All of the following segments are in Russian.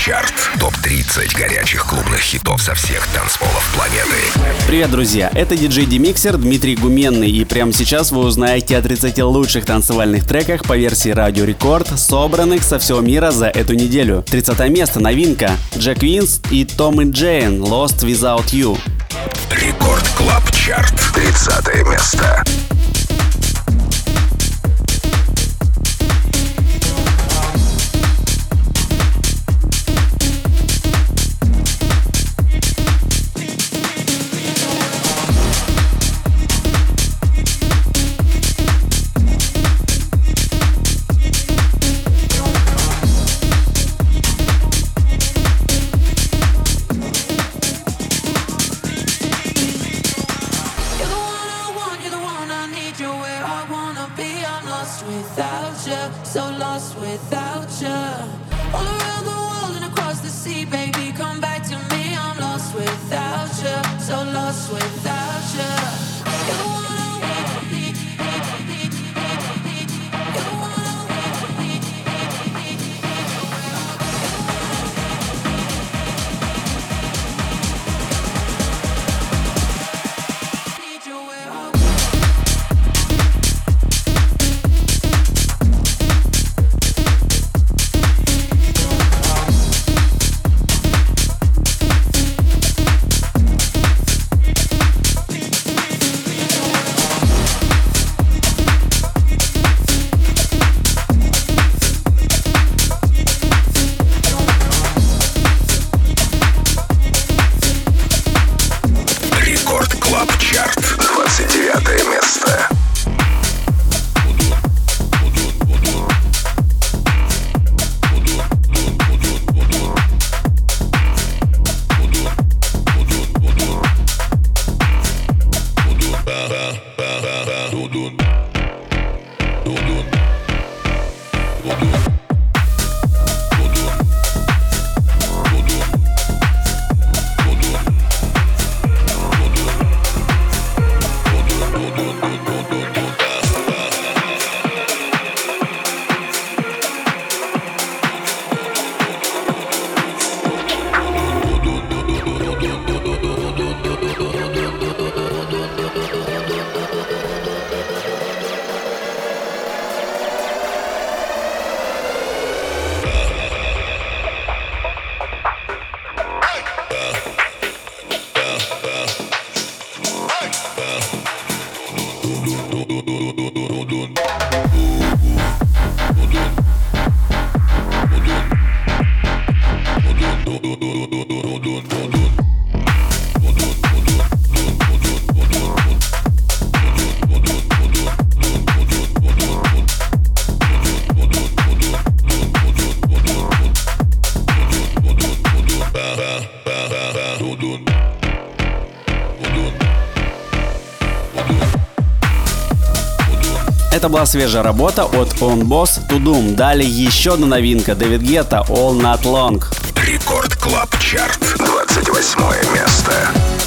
Чарт. Топ-30 горячих клубных хитов со всех танцполов планеты. Привет, друзья! Это диджей Демиксер Дмитрий Гуменный. И прямо сейчас вы узнаете о 30 лучших танцевальных треках по версии Радио Рекорд, собранных со всего мира за эту неделю. 30 место, новинка. Jack Wins и Tom & Jame Lost Without You. Record Club Chart. 30 место. Была свежая работа от On Boss to Doom. Далее еще одна новинка Дэвид Гетта All Not Long. Рекорд Клаб Чарт. 28 место.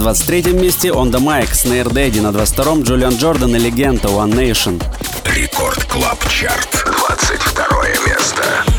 23 месте The Mic, Snare Daddy, на 22-м Джулиан Джордан и Легенда One Nation. Рекорд Клаб Чарт, 22 место. Рекорд Клаб Чарт. 20 место.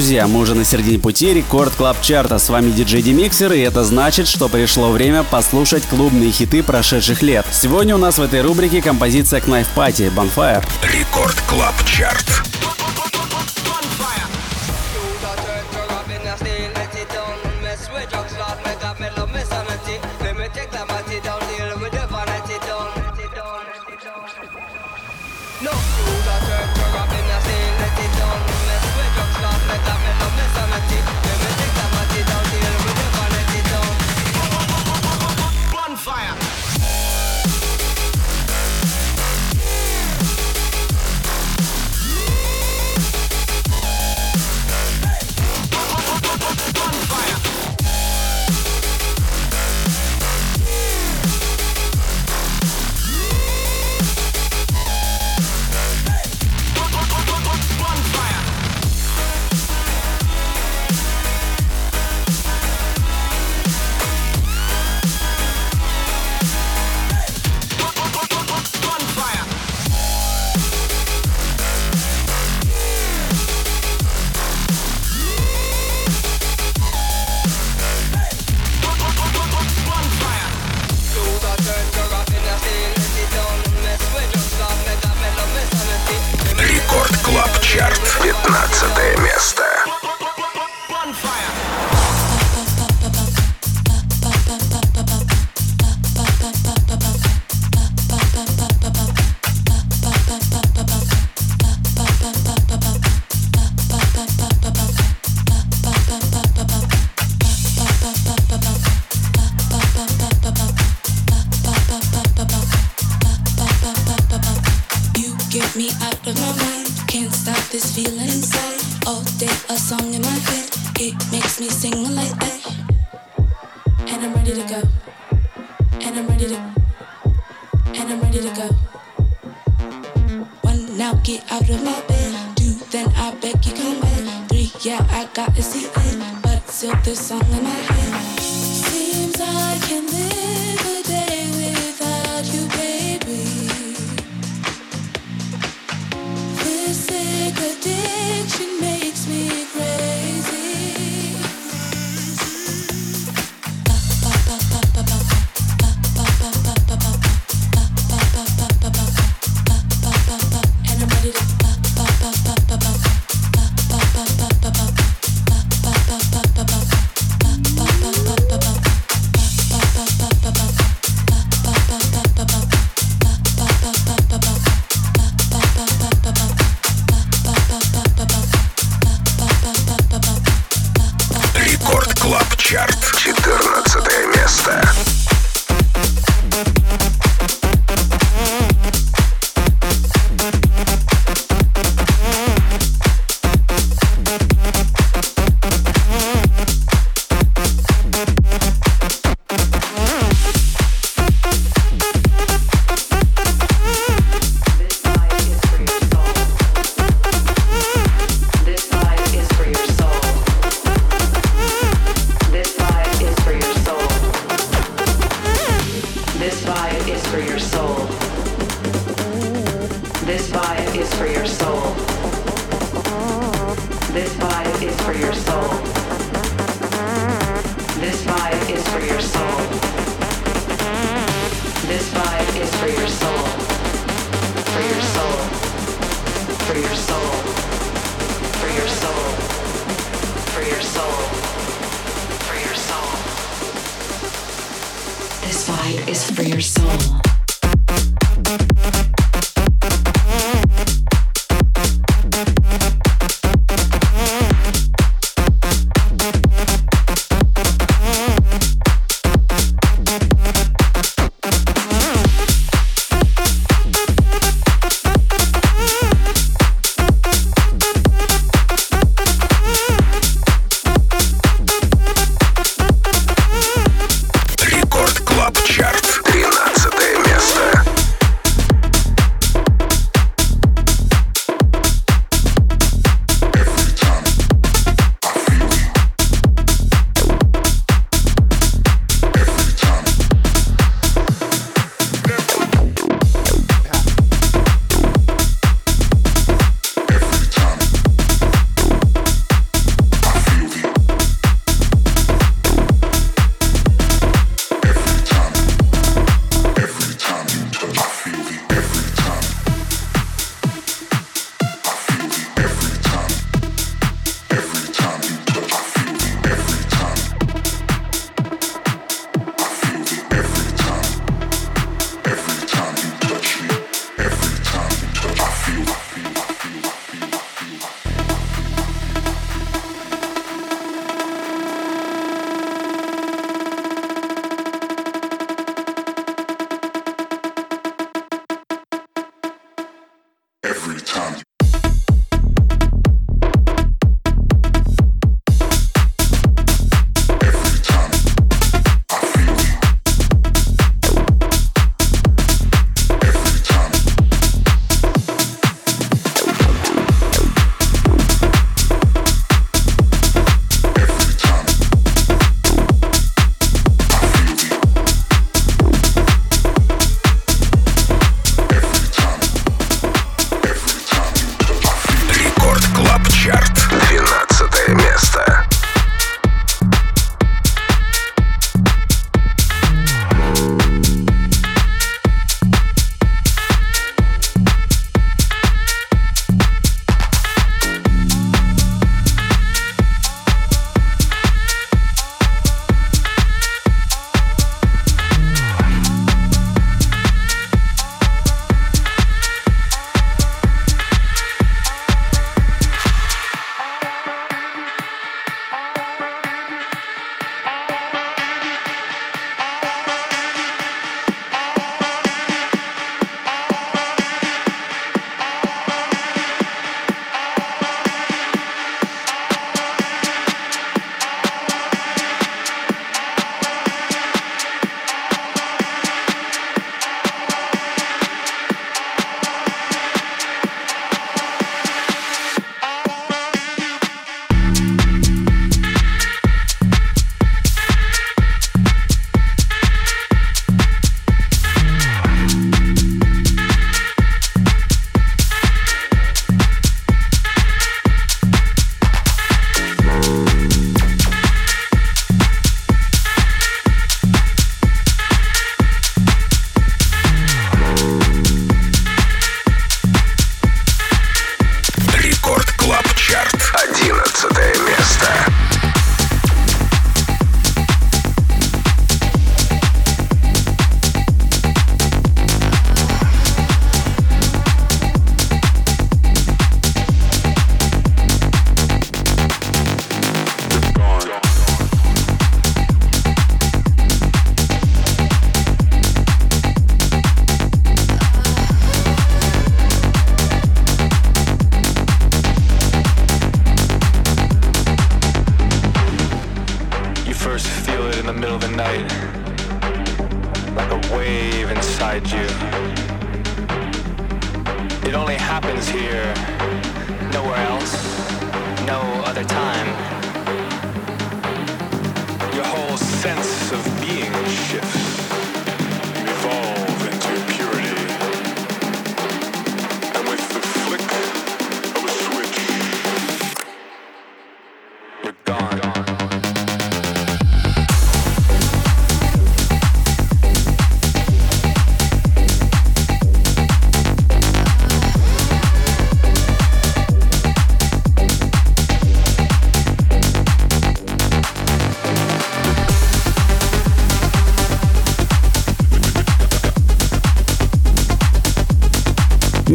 Друзья, мы уже на середине пути Record Club Chart а. С вами диджей Демиксер, и это значит, что пришло время послушать клубные хиты прошедших лет. Сегодня у нас в этой рубрике композиция Knife Party Bonfire. Record Club Chart.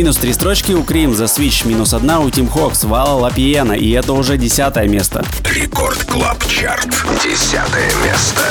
Минус три строчки у Cream, The Switch, минус одна у Team Hawks, Вала Лапиена, и это уже десятое место. Рекорд Клаб Чарт, десятое место.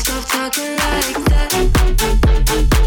Stop talking like that.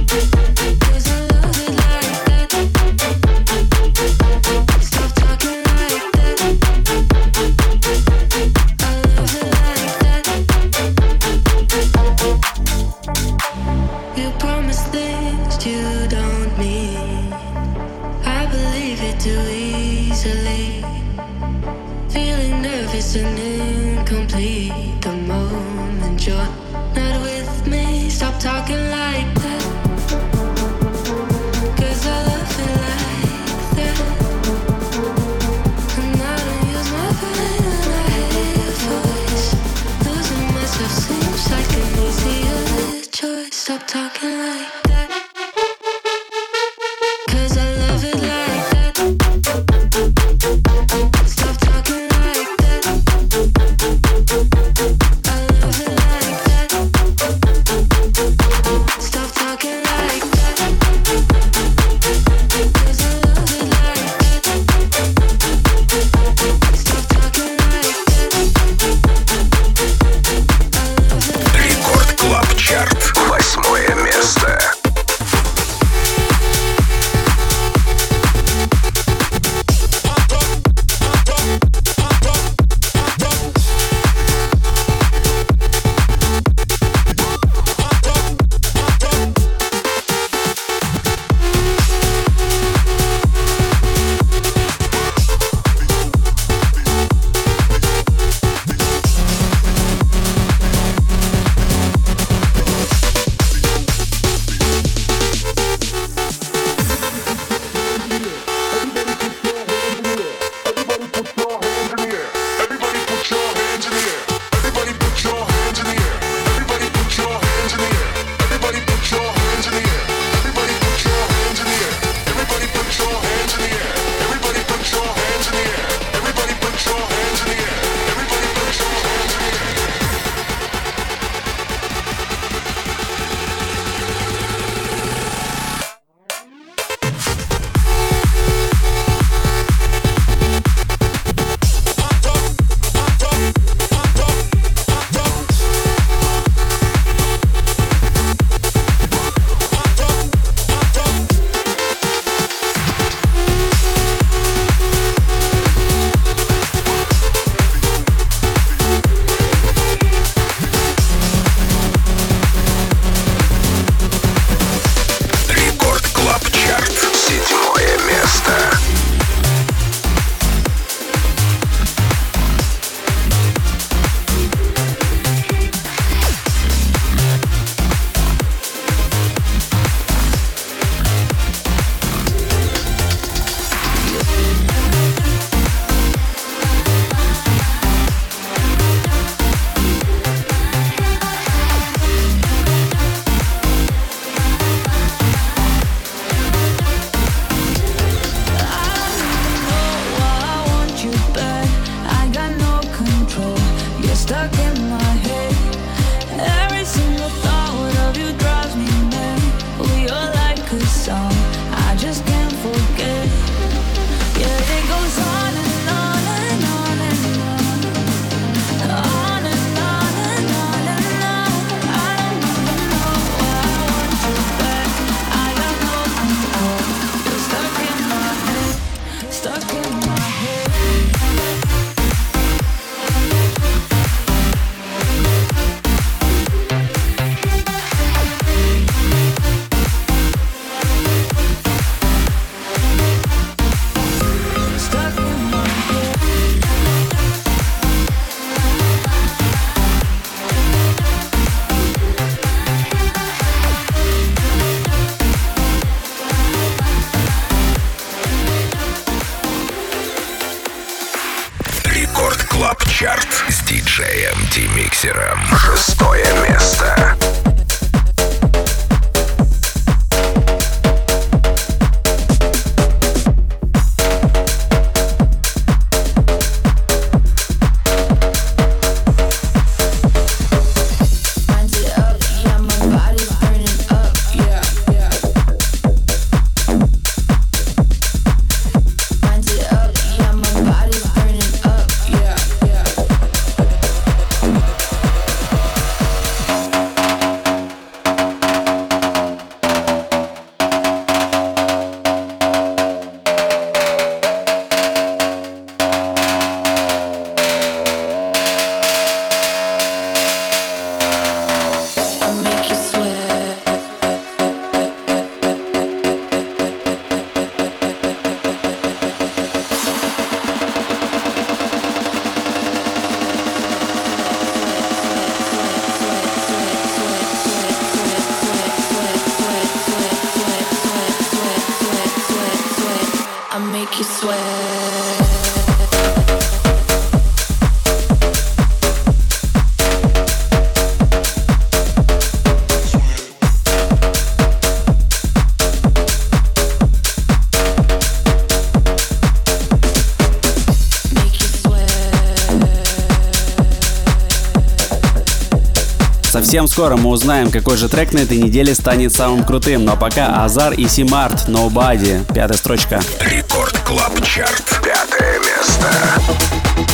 Совсем скоро мы узнаем, какой же трек на этой неделе станет самым крутым. Но пока Азар и Симарт Nobody. Пятая строчка. Record Club Chart. Пятое место.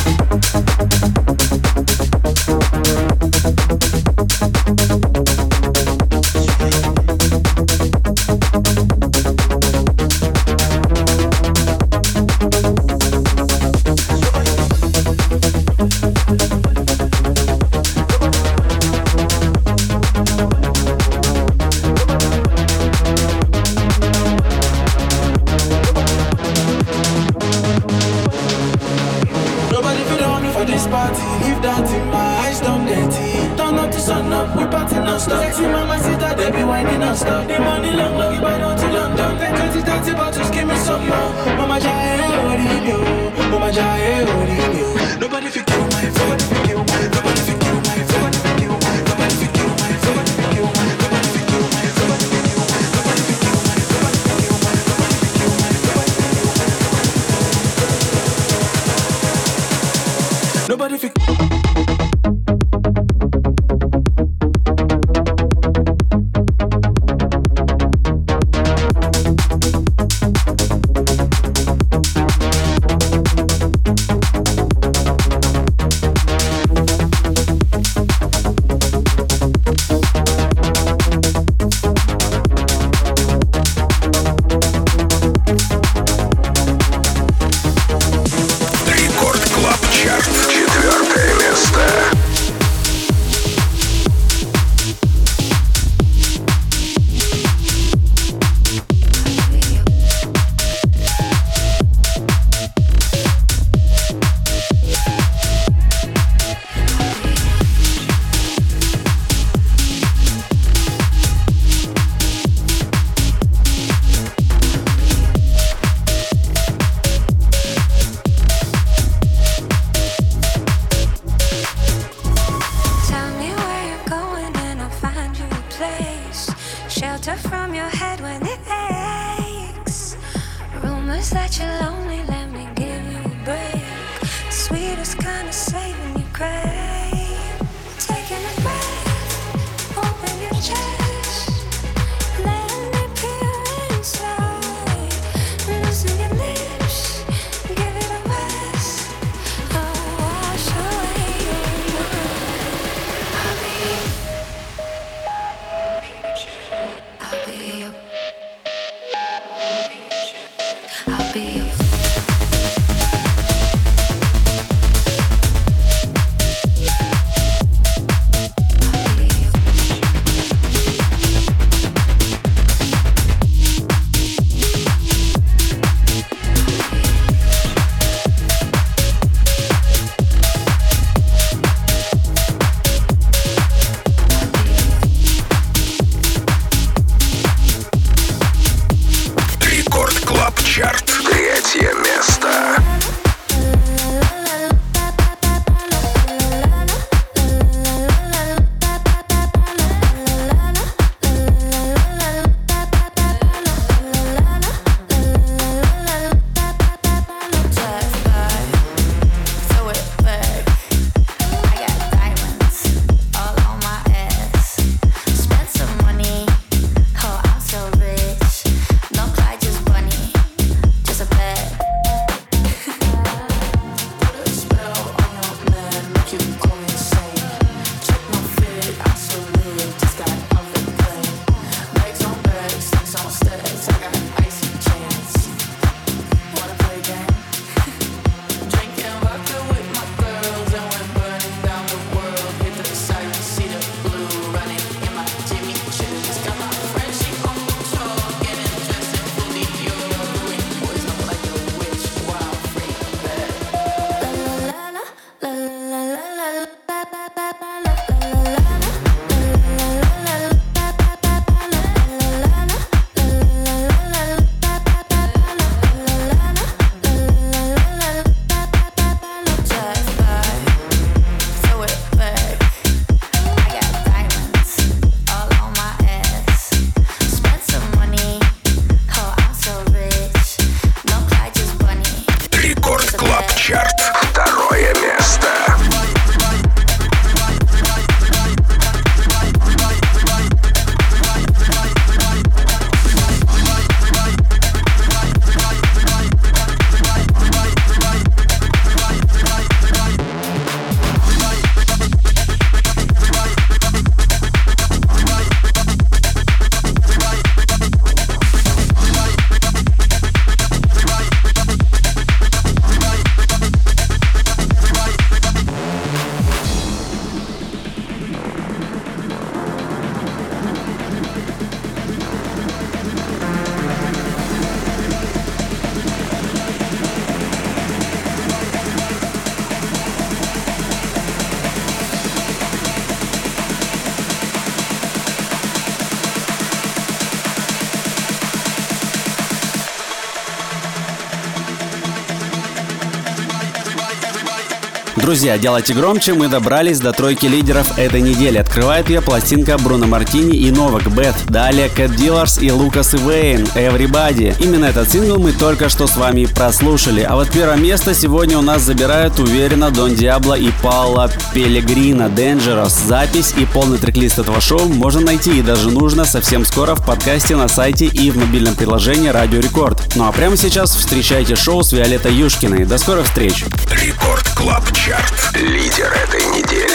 Друзья, делайте громче, мы добрались до тройки лидеров этой недели. Открывает ее пластинка Бруно Мартини и Новак Бет. Далее Кэт Диларс и Лукас и Вейн, Everybody. Именно этот сингл мы только что с вами прослушали. А вот первое место сегодня у нас забирают уверенно Дон Диабло и Паула Пелегрина Dangerous. Запись и полный трек-лист этого шоу можно найти и даже нужно совсем скоро в подкасте на сайте и в мобильном приложении Радио Рекорд. Ну а прямо сейчас встречайте шоу с Виолеттой Юшкиной. До скорых встреч! Рекорд Клаб Чарт. Лидер этой недели.